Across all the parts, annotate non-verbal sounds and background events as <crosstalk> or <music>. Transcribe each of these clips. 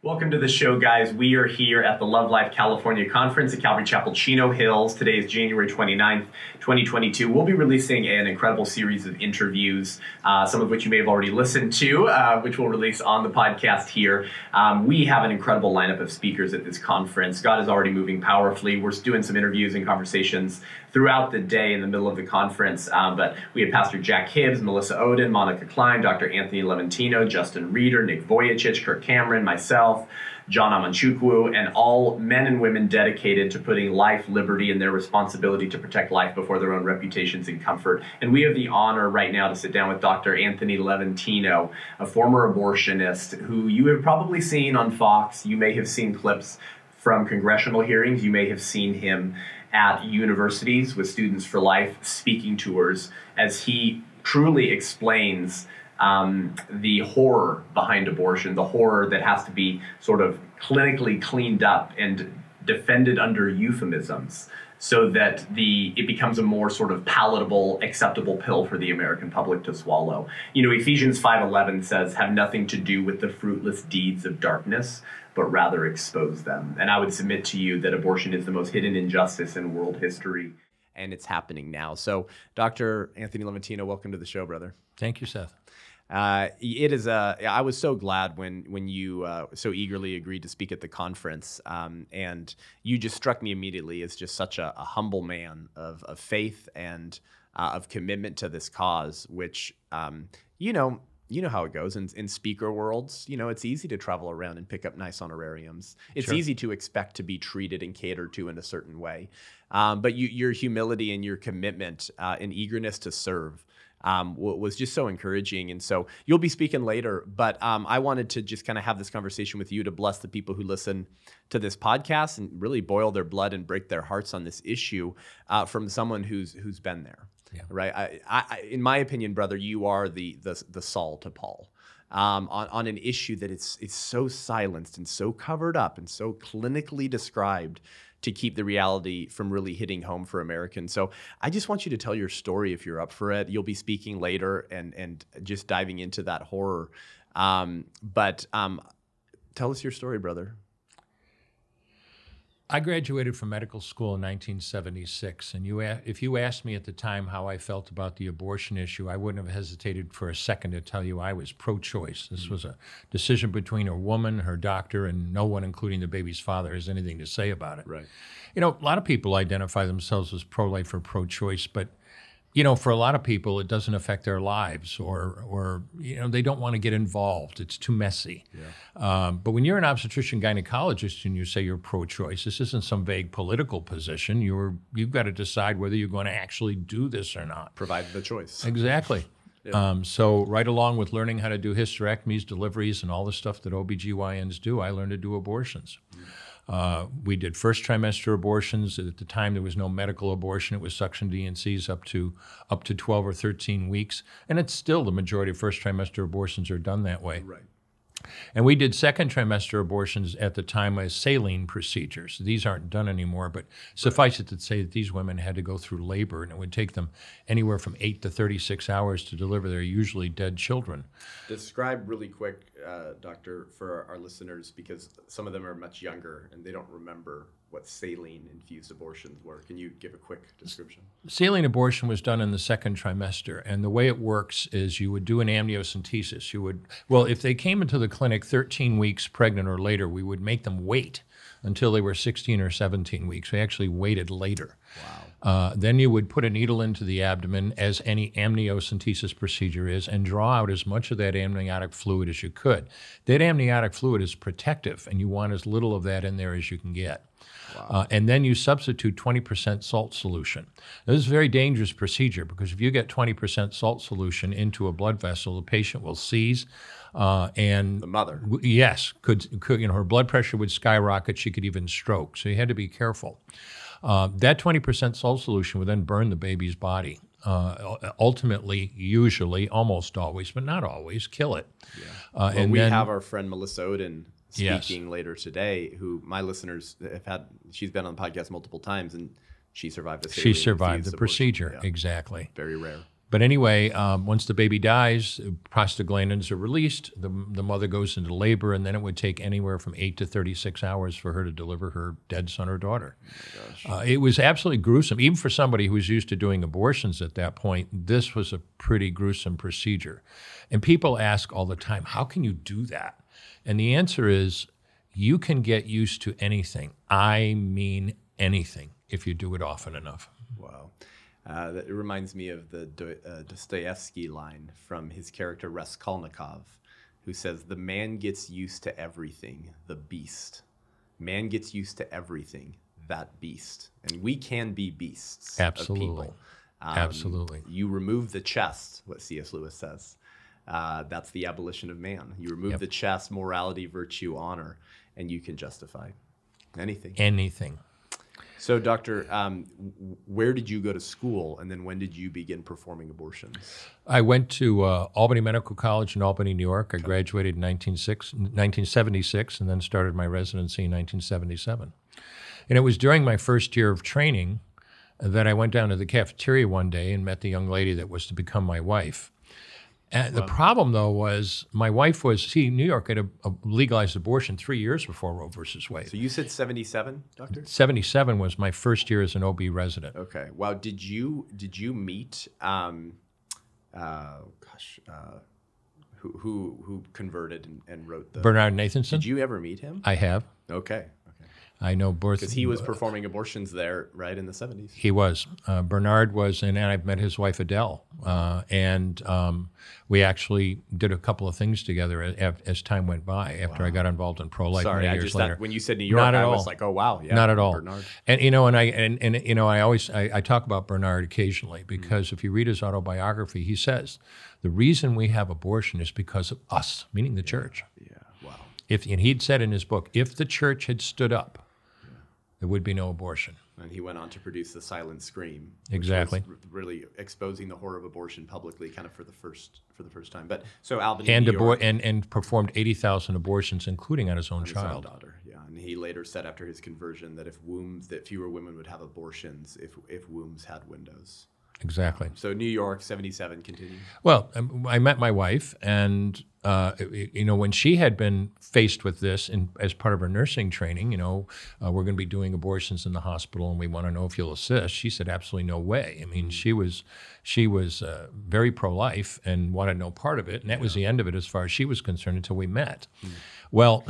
Welcome to the show, guys. We are here at the Love Life California Conference at Calvary Chapel Chino Hills. Today is January 29th, 2022. We'll be releasing an incredible series of interviews, uh, some of which you may have already listened to, uh, which we'll release on the podcast here. Um, we have an incredible lineup of speakers at this conference. God is already moving powerfully. We're doing some interviews and conversations throughout the day in the middle of the conference. Um, but we had Pastor Jack Hibbs, Melissa Ohden, Monica Cline, Dr. Anthony Levatino, Justin Reeder, Nick Vujicic, Kirk Cameron, myself. John Amanchukwu, and all men and women dedicated to putting life, liberty, and their responsibility to protect life before their own reputations and comfort. And we have the honor right now to sit down with Dr. Anthony Levatino, a former abortionist who you have probably seen on Fox. You may have seen clips from congressional hearings. You may have seen him at universities with Students for Life speaking tours as he truly explains um, the horror behind abortion, the horror that has to be sort of clinically cleaned up and defended under euphemisms so that the it becomes a more sort of palatable acceptable pill for the american public to swallow. You know ephesians 5.11 says have nothing to do with the fruitless deeds of darkness but rather expose them. And i would submit to you that abortion is the most hidden injustice in world history. And it's happening now. So dr anthony levatino welcome to the show brother. Thank you seth uh, it is a. I was so glad when when you uh, so eagerly agreed to speak at the conference, um, and you just struck me immediately as just such a, a humble man of, of faith and uh, of commitment to this cause. Which um, you know, you know how it goes in, in speaker worlds. You know, it's easy to travel around and pick up nice honorariums. It's sure. easy to expect to be treated and catered to in a certain way. Um, but you, your humility and your commitment uh, and eagerness to serve um, was just so encouraging. And so you'll be speaking later, but um, I wanted to just kind of have this conversation with you to bless the people who listen to this podcast and really boil their blood and break their hearts on this issue uh, from someone who's who's been there. Yeah. Right. I, I, in my opinion, brother, you are the the, the Saul to Paul. Um, on, on an issue that it's it's so silenced and so covered up and so clinically described to keep the reality from really hitting home for Americans. So I just want you to tell your story if you're up for it. You'll be speaking later and and just diving into that horror. Um, but um, tell us your story, brother. I graduated from medical school in 1976, and you, if you asked me at the time how I felt about the abortion issue, I wouldn't have hesitated for a second to tell you I was pro-choice. This mm-hmm. was a decision between a woman, her doctor, and no one, including the baby's father, has anything to say about it. Right. You know, a lot of people identify themselves as pro-life or pro-choice, but you know, for a lot of people, it doesn't affect their lives, or, or you know, they don't want to get involved. It's too messy. Yeah. Um, but when you're an obstetrician gynecologist and you say you're pro-choice, this isn't some vague political position. You're you've got to decide whether you're going to actually do this or not. Provide the choice. Exactly. <laughs> yeah. um, so right along with learning how to do hysterectomies, deliveries, and all the stuff that OBGYNs do, I learned to do abortions. Mm. Uh, we did first trimester abortions. At the time, there was no medical abortion. It was suction D&Cs up to up to 12 or 13 weeks, and it's still the majority of first trimester abortions are done that way. Right. And we did second trimester abortions at the time as saline procedures. These aren't done anymore, but suffice it to say that these women had to go through labor, and it would take them anywhere from eight to 36 hours to deliver their usually dead children. Describe really quick, uh, Doctor, for our listeners, because some of them are much younger and they don't remember what saline infused abortions were. Can you give a quick description? Saline abortion was done in the second trimester, and the way it works is you would do an amniocentesis. You would, well, if they came into the clinic 13 weeks pregnant or later, we would make them wait until they were 16 or 17 weeks. We actually waited later. Wow. Uh, then you would put a needle into the abdomen, as any amniocentesis procedure is, and draw out as much of that amniotic fluid as you could. That amniotic fluid is protective, and you want as little of that in there as you can get. Wow. Uh, and then you substitute 20% salt solution. Now, this is a very dangerous procedure because if you get 20% salt solution into a blood vessel, the patient will seize. Uh, and the mother, w- yes, could, could you know her blood pressure would skyrocket. She could even stroke. So you had to be careful. Uh, that 20% salt solution would then burn the baby's body. Uh, ultimately, usually, almost always, but not always, kill it. Yeah. Uh, well, and we then, have our friend Melissa Ohden speaking yes. later today, who my listeners have had. She's been on the podcast multiple times, and she survived the. She survived the procedure yeah. exactly. Very rare. But anyway, um, once the baby dies, prostaglandins are released. The, the mother goes into labor, and then it would take anywhere from eight to 36 hours for her to deliver her dead son or daughter. uh, it was absolutely gruesome. Even for somebody who was used to doing abortions at that point, this was a pretty gruesome procedure. And people ask all the time, how can you do that? And the answer is, you can get used to anything. I mean anything if you do it often enough. Wow. Uh, that, it reminds me of the Do- uh, Dostoevsky line from his character Raskolnikov, who says, The man gets used to everything, the beast. Man gets used to everything, that beast. And we can be beasts. Absolutely. Of people. Um, Absolutely. You remove the chest, what C.S. Lewis says. Uh, that's the abolition of man. You remove Yep. the chest, morality, virtue, honor, and you can justify anything. Anything. So, doctor, um, where did you go to school, and then when did you begin performing abortions? I went to uh, Albany Medical College in Albany, New York. I graduated in 1906 1976 and then started my residency in 1977. And it was during my first year of training that I went down to the cafeteria one day and met the young lady that was to become my wife. And the problem, though, was my wife was, see, New York had a, a legalized abortion three years before Roe versus Wade. So you said seventy-seven, doctor. 77 was my first year as an OB resident. Okay. Wow. Did you did you meet? Um, uh, gosh, uh, who who who converted and, and wrote the? Bernard Nathanson, Did you ever meet him? I have. Okay. I know both. Because he was performing abortions there, right in the seventies. He was. Uh, Bernard was, and, and I've met his wife Adele, uh, and um, we actually did a couple of things together as, as time went by. After I got involved in pro life Sorry, many I years just later, thought when you said New York, Not at I all. was like, oh wow, yeah, not at all. Bernard. And you know, and I and, and you know, I always I, I talk about Bernard occasionally because if you read his autobiography, he says the reason we have abortion is because of us, meaning the church. Yeah. Wow. If and he'd said in his book, if the church had stood up, there would be no abortion. And he went on to produce The Silent Scream. Exactly. really exposing the horror of abortion publicly, kind of for the first for the first time. But so Albany, And, abor- and and performed eighty thousand abortions, including on his own his own child. daughter, yeah. And he later said after his conversion that if wombs, that fewer women would have abortions if if wombs had windows. Exactly. So New York, seventy-seven, continue. Well, um, I met my wife, and uh, you know, when she had been faced with this, in, as part of her nursing training, you know, uh, we're going to be doing abortions in the hospital, and we want to know if you'll assist. She said, absolutely no way. I mean, she was she was uh, very pro-life and wanted no part of it, and that was the end of it as far as she was concerned until we met. Well.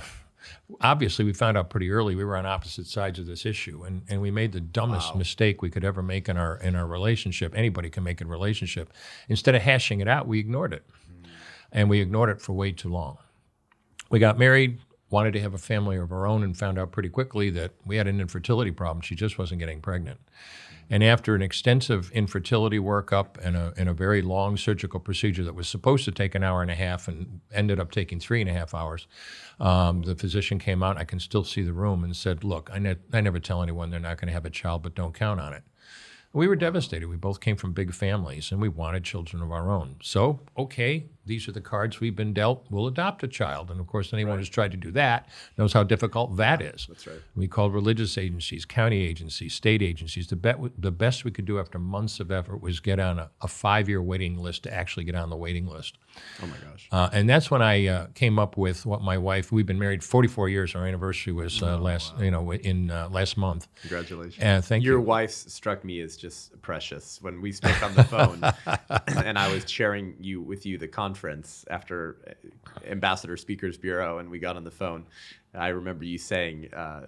Obviously, we found out pretty early we were on opposite sides of this issue, and, and we made the dumbest mistake we could ever make in our in our relationship. Anybody can make in a relationship. Instead of hashing it out, we ignored it, and we ignored it for way too long. We got married, wanted to have a family of our own, and found out pretty quickly that we had an infertility problem. She just wasn't getting pregnant. And after an extensive infertility workup and a, and a very long surgical procedure that was supposed to take an hour and a half and ended up taking three and a half hours, um, the physician came out. I can still see the room and said, "Look, I, ne- I never tell anyone they're not going to have a child, but don't count on it." We were devastated. We both came from big families and we wanted children of our own. So, okay, these are the cards we've been dealt. We'll adopt a child. And of course, anyone who's tried to do that knows how difficult that is. That's right. We called religious agencies, county agencies, state agencies. The, bet, the best we could do after months of effort was get on a, a five year waiting list to actually get on the waiting list. Oh my gosh. Uh, and that's when I uh, came up with what my wife. We've been married 44 years. Our anniversary was uh, last, you know, in uh, last month. Congratulations. Uh, thank Your you. wife struck me as just precious when we spoke on the phone, <laughs> and I was sharing you with you the conference after uh, Ambassador Speakers Bureau, and we got on the phone. I remember you saying. Uh,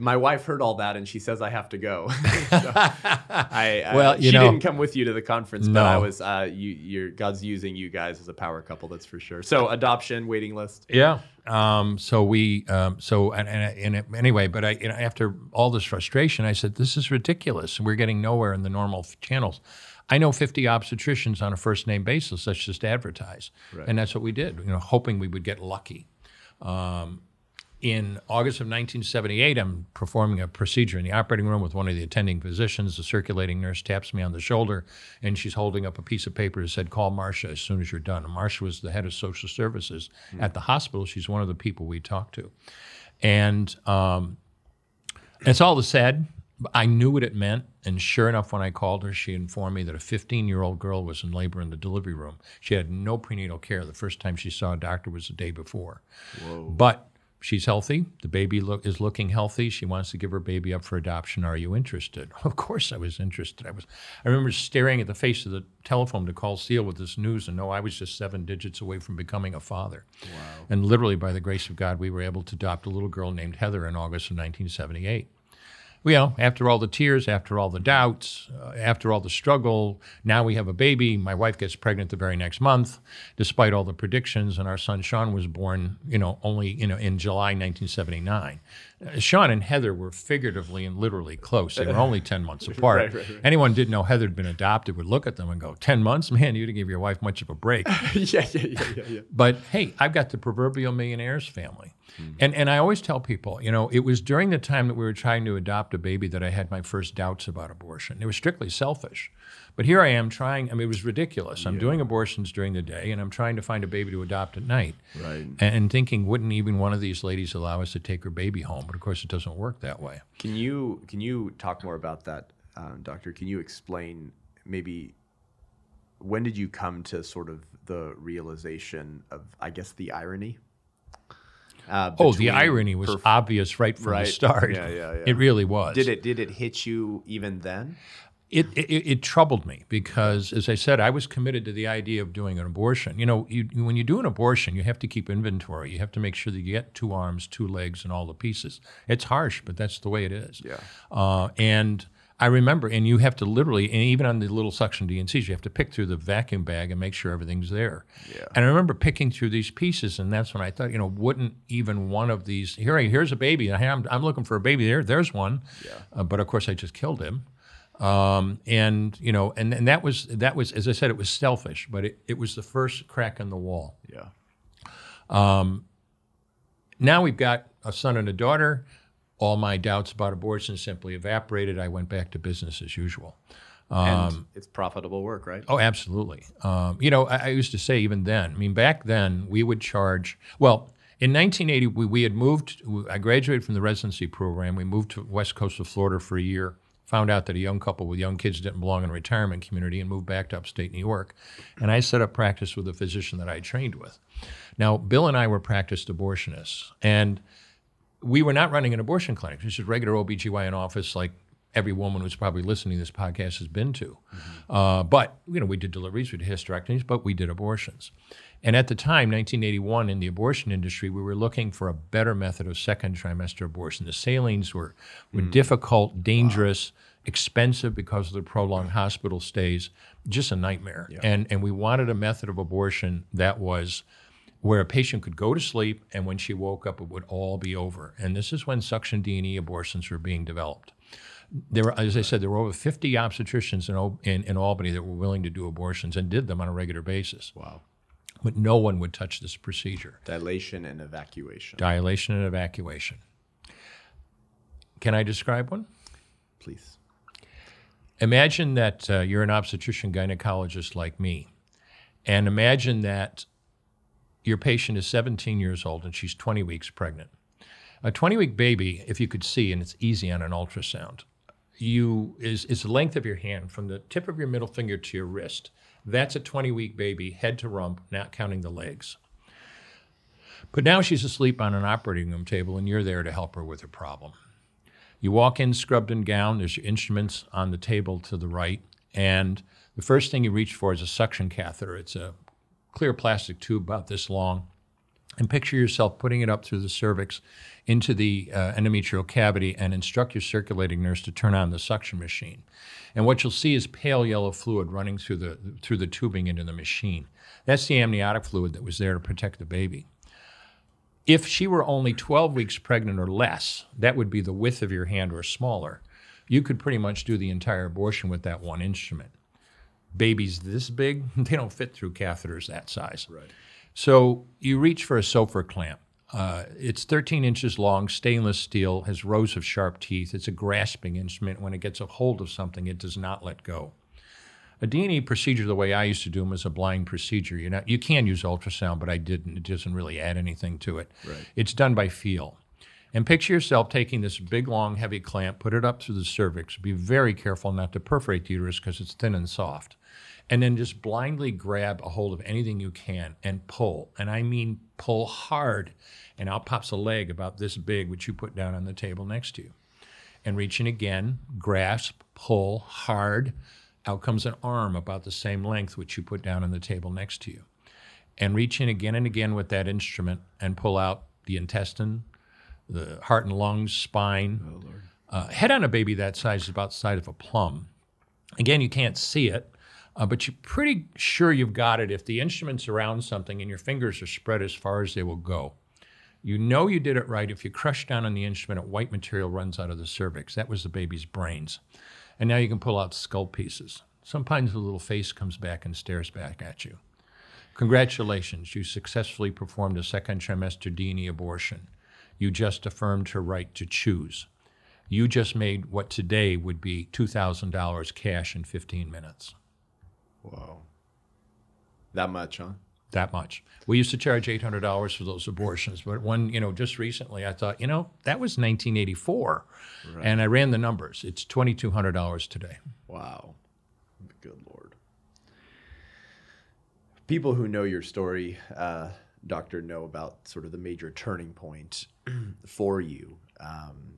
my wife heard all that and she says I have to go. <laughs> So I, I- Well, you she know- didn't come with you to the conference, but I was. Uh, you, you're God's using you guys as a power couple, that's for sure. So adoption waiting list. Yeah. Um, so we, um, so and, and, and anyway, but I, after all this frustration, I said, "This is ridiculous. We're getting nowhere in the normal channels." I know 50 obstetricians on a first name basis. Let's just advertise, and that's what we did. You know, hoping we would get lucky. Um, in August of 1978, I'm performing a procedure in the operating room with one of the attending physicians. The circulating nurse taps me on the shoulder, and she's holding up a piece of paper that said, "Call Marcia as soon as you're done." And Marcia was the head of social services at the hospital. She's one of the people we talked to, and um, it's all the said. I knew what it meant, and sure enough, when I called her, she informed me that a 15 year old girl was in labor in the delivery room. She had no prenatal care. The first time she saw a doctor was the day before. Whoa. But she's healthy. The baby look, is looking healthy. She wants to give her baby up for adoption. Are you interested? <laughs> Of course, I was interested. I was. I remember staring at the face of the telephone to call Seal with this news, and know I was just seven digits away from becoming a father. Wow. And literally, by the grace of God, we were able to adopt a little girl named Heather in August of 1978 you know, after all the tears, after all the doubts, uh, after all the struggle, now we have a baby. My wife gets pregnant the very next month, despite all the predictions, and our son Sean was born, you know, only you know in July 1979. Uh, Sean and Heather were figuratively and literally close. They were only <laughs> 10 months apart. Right, right, right. Anyone didn't know Heather had been adopted would look at them and go, 10 months? Man, you didn't give your wife much of a break. <laughs> yeah, yeah, yeah, yeah, yeah. But hey, I've got the proverbial millionaire's family. And, and I always tell people, you know, it was during the time that we were trying to adopt a baby that I had my first doubts about abortion. It was strictly selfish. But here I am trying, I mean, it was ridiculous. I'm doing abortions during the day and I'm trying to find a baby to adopt at night. Right. And, and thinking, wouldn't even one of these ladies allow us to take her baby home? But of course, it doesn't work that way. Can you can you talk more about that, um, Doctor? Can you explain maybe when did you come to sort of the realization of, I guess, the irony? Uh, Oh, the irony was perf- obvious right from Right. the start. Yeah, yeah, yeah. It really was. Did it did it hit you even then? It, it, it troubled me because, as I said, I was committed to the idea of doing an abortion. You know, you, when you do an abortion, you have to keep inventory. You have to make sure that you get two arms, two legs, and all the pieces. It's harsh, but that's the way it is. Yeah. Uh, and I remember, and you have to literally, and even on the little suction DNCs, you have to pick through the vacuum bag and make sure everything's there. Yeah. And I remember picking through these pieces, and that's when I thought, you know, wouldn't even one of these here? Here's a baby. I'm, I'm looking for a baby. There, there's one. Yeah. Uh, but of course, I just killed him. Um, and you know, and, and that was that was as I said, it was selfish, but it, it was the first crack in the wall. Yeah. Um, Now we've got a son and a daughter. All my doubts about abortion simply evaporated. I went back to business as usual. and it's profitable work, right? Oh, absolutely. Um, you know, I, I used to say even then. I mean, back then we would charge. Well, in 1980, we, we had moved. I graduated from the residency program. We moved to west coast of Florida for a year. Found out that a young couple with young kids didn't belong in a retirement community, and moved back to upstate New York. And I set up practice with a physician that I trained with. Now, Bill and I were practiced abortionists, and we were not running an abortion clinic. This is regular OBGYN office like every woman who's probably listening to this podcast has been to. Uh, but, you know, we did deliveries, we did hysterectomies, but we did abortions. And at the time, 1981, in the abortion industry, we were looking for a better method of second trimester abortion. The salines were, were difficult, dangerous, expensive because of the prolonged hospital stays, just a nightmare. And, and we wanted a method of abortion that was where a patient could go to sleep and when she woke up, it would all be over. And this is when suction D&E abortions were being developed. There were, as I said, there were over 50 obstetricians in, in, in Albany that were willing to do abortions and did them on a regular basis. Wow. But no one would touch this procedure Dilation and evacuation. dilation and evacuation. Can I describe one? Please. Imagine that uh, you're an obstetrician gynecologist like me, and imagine that your patient is 17 years old and she's 20 weeks pregnant. A 20 week baby, if you could see, and it's easy on an ultrasound, you is, is the length of your hand from the tip of your middle finger to your wrist. That's a 20 week baby, head to rump, not counting the legs. But now she's asleep on an operating room table, and you're there to help her with her problem. You walk in scrubbed and gowned, there's your instruments on the table to the right, and the first thing you reach for is a suction catheter. It's a clear plastic tube about this long. And picture yourself putting it up through the cervix into the uh, endometrial cavity and instruct your circulating nurse to turn on the suction machine. And what you'll see is pale yellow fluid running through the, through the tubing into the machine. That's the amniotic fluid that was there to protect the baby. If she were only 12 weeks pregnant or less, that would be the width of your hand or smaller. You could pretty much do the entire abortion with that one instrument. Babies this big, <laughs> they don't fit through catheters that size. Right. So you reach for a Sopher clamp. Uh, it's 13 inches long, stainless steel, has rows of sharp teeth. It's a grasping instrument. When it gets a hold of something, it does not let go. A D&E procedure, the way I used to do them, is a blind procedure. You know, you can use ultrasound, but I didn't. It doesn't really add anything to it. Right. It's done by feel. And picture yourself taking this big, long, heavy clamp, put it up through the cervix. Be very careful not to perforate the uterus because it's thin and soft. And then just blindly grab a hold of anything you can and pull. And I mean pull hard. And out pops a leg about this big, which you put down on the table next to you. And reach in again, grasp, pull hard. Out comes an arm about the same length, which you put down on the table next to you. And reach in again and again with that instrument and pull out the intestine, the heart and lungs, spine. Oh, uh, head on a baby that size is about the size of a plum. Again, you can't see it, uh, but you're pretty sure you've got it if the instrument's around something and your fingers are spread as far as they will go. You know you did it right if you crush down on the instrument, a white material runs out of the cervix. That was the baby's brains. And now you can pull out skull pieces. Sometimes the little face comes back and stares back at you. Congratulations, you successfully performed a second trimester D&E abortion. You just affirmed her right to choose. You just made what today would be $2,000 cash in 15 minutes. Whoa. That much, huh? That much. We used to charge $800 for those abortions, but when, you know, just recently I thought, you know, that was 1984. And I ran the numbers. It's $2,200 today. Wow. Good Lord. People who know your story, uh, Doctor, know about sort of the major turning point <clears throat> for you. Um,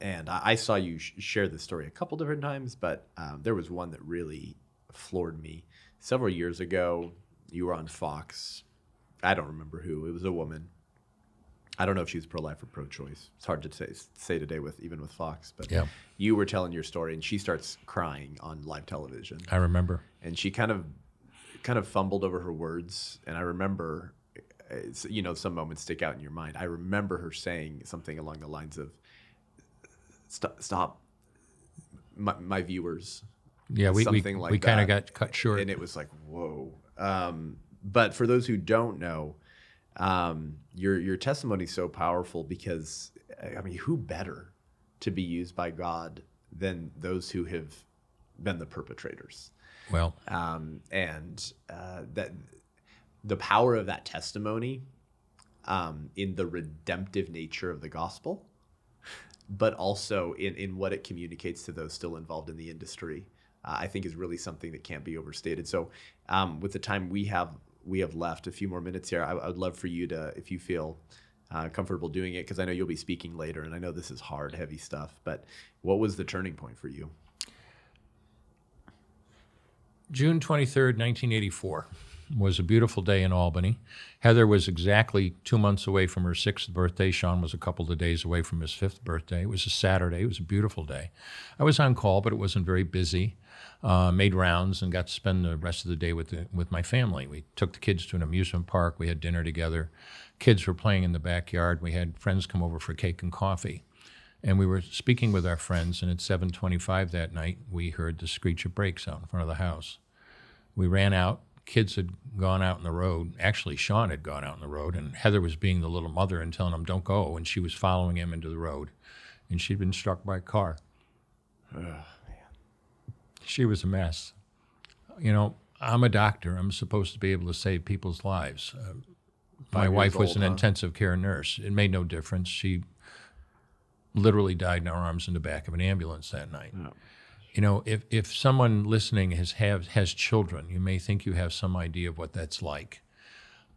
and I, I saw you sh- share this story a couple different times, but um, there was one that really floored me. Several years ago, you were on Fox. I don't remember who. It was a woman. I don't know if she was pro-life or pro-choice. It's hard to say, say today with even with Fox. But Yeah. you were telling your story, and she starts crying on live television, I remember. and she kind of kind of fumbled over her words. And I remember, you know, some moments stick out in your mind. I remember her saying something along the lines of, "Stop, stop, my, my viewers." Yeah, we, we, like we kind of got cut short. and it was like whoa. Um, but for those who don't know um, your your testimony is so powerful because i mean who better to be used by god than those who have been the perpetrators? Well, um, and uh, that the power of that testimony um, in the redemptive nature of the gospel, but also in, in what it communicates to those still involved in the industry, uh, I think is really something that can't be overstated. So, um, with the time we have we have left, a few more minutes here, I, I would love for you to, if you feel uh, comfortable doing it, because I know you'll be speaking later, and I know this is hard, heavy stuff. But what was the turning point for you? June 23rd, 1984 was a beautiful day in Albany. Heather was exactly two months away from her sixth birthday. Sean was a couple of days away from his fifth birthday. It was a Saturday. It was a beautiful day. I was on call, but it wasn't very busy. Uh, made rounds and got to spend the rest of the day with the, with my family. We took the kids to an amusement park. We had dinner together. Kids were playing in the backyard. We had friends come over for cake and coffee and we were speaking with our friends and at 7.25 that night we heard the screech of brakes out in front of the house we ran out kids had gone out in the road. Actually sean had gone out in the road and heather was being the little mother and telling him don't go and she was following him into the road and she'd been struck by a car. Man, she was a mess. You know i'm a doctor. I'm supposed to be able to save people's lives. Uh, my wife was old, an huh? intensive care nurse. It made no difference. She literally died in our arms in the back of an ambulance that night. You know, if, if someone listening has have, has children, you may think you have some idea of what that's like.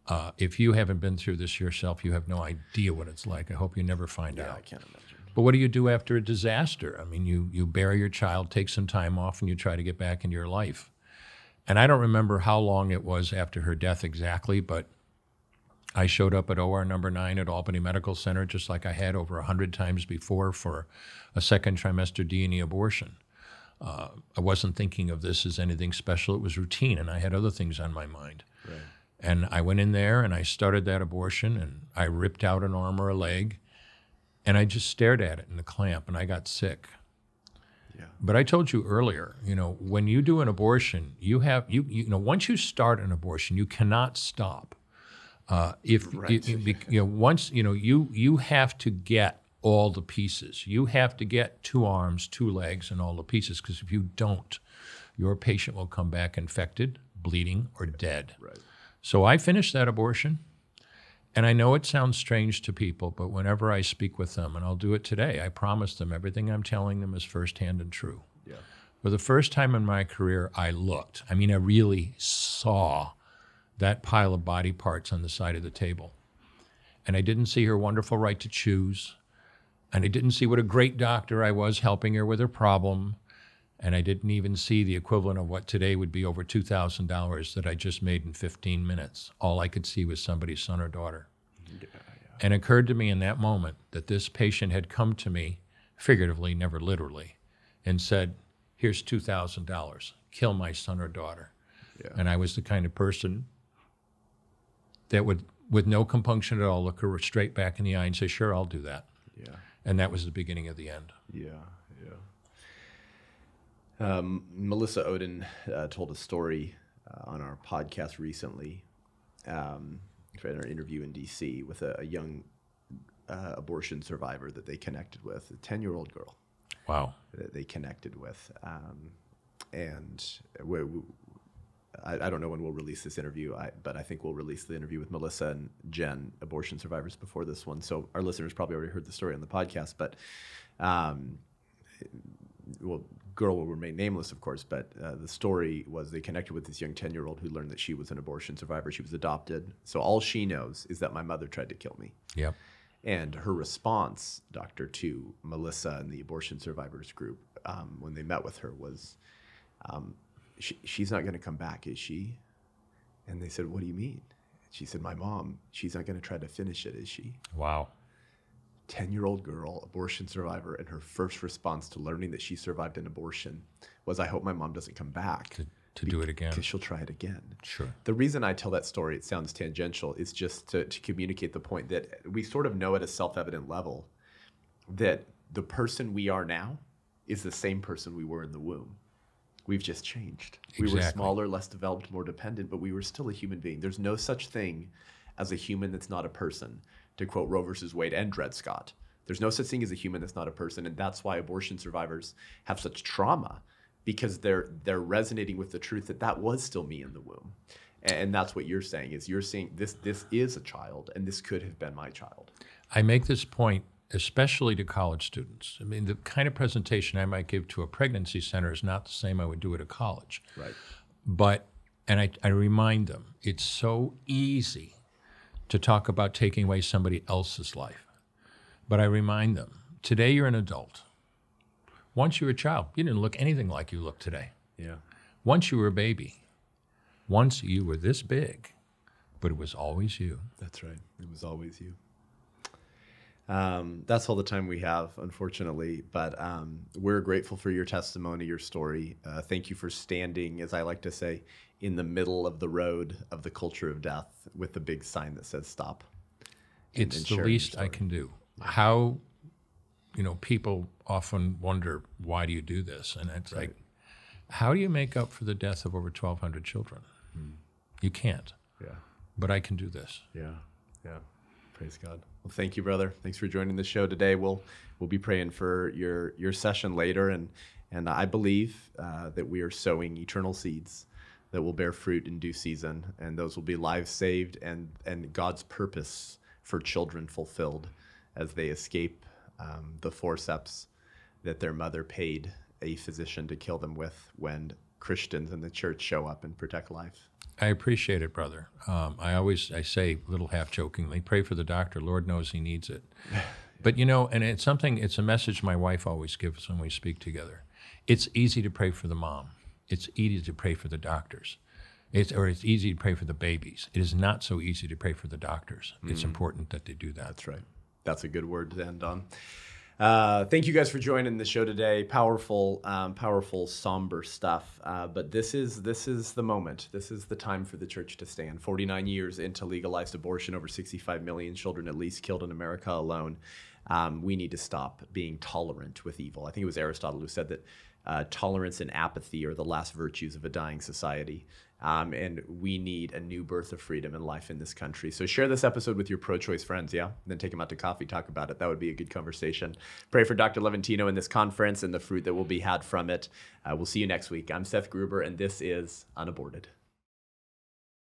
Uh, if you haven't been through this yourself, you have no idea what it's like. I hope you never find out. I can't imagine. But what do you do after a disaster? I mean, you you bury your child, take some time off, and you try to get back into your life. And I don't remember how long it was after her death exactly, but I showed up at OR number nine at Albany Medical Center, just like I had over a hundred times before for a second trimester D&E abortion. Uh, I wasn't thinking of this as anything special; it was routine, and I had other things on my mind. Right. And I went in there and I started that abortion and I ripped out an arm or a leg and I just stared at it in the clamp and I got sick. Yeah. But I told you earlier, you know, when you do an abortion, you have you you know once you start an abortion, you cannot stop. Uh, if Right. you, you, you know once you know you you have to get all the pieces. You have to get two arms, two legs, and all the pieces because if you don't, your patient will come back infected, bleeding, or dead. Right. So I finished that abortion, And I know it sounds strange to people, but whenever I speak with them, and I'll do it today, I promise them everything I'm telling them is firsthand and true. Yeah. For the first time in my career, I looked. I mean, I really saw that pile of body parts on the side of the table. And I didn't see her wonderful right to choose. And I didn't see what a great doctor I was helping her with her problem. And I didn't even see the equivalent of what today would be over $2,000 that I just made in 15 minutes. All I could see was somebody's son or daughter. And it occurred to me in that moment that this patient had come to me, figuratively, never literally, and said, Here's $2,000. Kill my son or daughter. Yeah. And I was the kind of person that would, with no compunction at all, look her straight back in the eye and say, Sure, I'll do that. Yeah. And that was the beginning of the end. Yeah, yeah. Um, Melissa Ohden uh, told a story uh, on our podcast recently, um, in our interview in DC with a, a young uh, abortion survivor that they connected with, a 10 year old girl Wow. that they connected with. Um, and we, we, I, I don't know when we'll release this interview, I, but I think we'll release the interview with Melissa and Jen, abortion survivors, before this one. So our listeners probably already heard the story on the podcast, but um, well, girl will remain nameless, of course, but uh, the story was they connected with this young 10 year old who learned that she was an abortion survivor. She was adopted. So all she knows is that my mother tried to kill me. Yep. And her response, Doctor, to Melissa and the abortion survivors group um, when they met with her was, um, she, "She's not going to come back, is she?" And they said, "What do you mean?" She said, "My mom. She's not going to try to finish it, is she?" Wow. 10 year old girl, abortion survivor, and her first response to learning that she survived an abortion was, I hope my mom doesn't come back To, to do it again. because she'll try it again. Sure. The reason I tell that story, it sounds tangential, is just to, to communicate the point that we sort of know at a self evident level that the person we are now is the same person we were in the womb. We've just changed. We were smaller, less developed, more dependent, but we were still a human being. There's no such thing as a human that's not a person, to quote Roe versus Wade and Dred Scott. There's no such thing as a human that's not a person, and that's why abortion survivors have such trauma because they're they're resonating with the truth that that was still me in the womb, and that's what you're saying is you're saying this this is a child, and this could have been my child. I make this point especially to college students. I mean, the kind of presentation I might give to a pregnancy center is not the same I would do at a college. Right. But, and I, I remind them, it's so easy to talk about taking away somebody else's life. But I remind them, today you're an adult. Once you were a child, you didn't look anything like you look today. Yeah. Once you were a baby, once you were this big, but it was always you. That's right. It was always you. Um, that's all the time we have, unfortunately. But um, we're grateful for your testimony, your story. Uh, thank you for standing, as I like to say, in the middle of the road of the culture of death with the big sign that says stop. It's and the least I can do. How, you know, people often wonder, why do you do this? And it's like, how do you make up for the death of over 1,200 children? Hmm. You can't, Yeah. but I can do this. Yeah, yeah. Praise God. Well, thank you, brother. Thanks for joining the show today. We'll we'll be praying for your your session later, and and I believe uh, that we are sowing eternal seeds that will bear fruit in due season, and those will be lives saved and and God's purpose for children fulfilled as they escape um, the forceps that their mother paid a physician to kill them with when Christians in the church show up and protect life. I appreciate it, brother. Um, I always I say, a little half jokingly, pray for the doctor. Lord knows he needs it. <sighs> But you know, and it's something. It's a message my wife always gives when we speak together. It's easy to pray for the mom. It's easy to pray for the doctors. It's or it's easy to pray for the babies. It is not so easy to pray for the doctors. It's important that they do that. That's right. That's a good word to end on. Uh, thank you guys for joining the show today. Powerful, um, powerful, somber stuff. Uh, but this is this is the moment. This is the time for the church to stand. Forty nine years into legalized abortion, over sixty five million children at least killed in America alone. Um, we need to stop being tolerant with evil. I think it was Aristotle who said that uh, tolerance and apathy are the last virtues of a dying society. Um, and we need a new birth of freedom and life in this country. So share this episode with your pro-choice friends, yeah? And then take them out to coffee, talk about it. That would be a good conversation. Pray for Dr. Levatino in this conference and the fruit that will be had from it. Uh, we'll see you next week. I'm Seth Gruber, and this is Unaborted.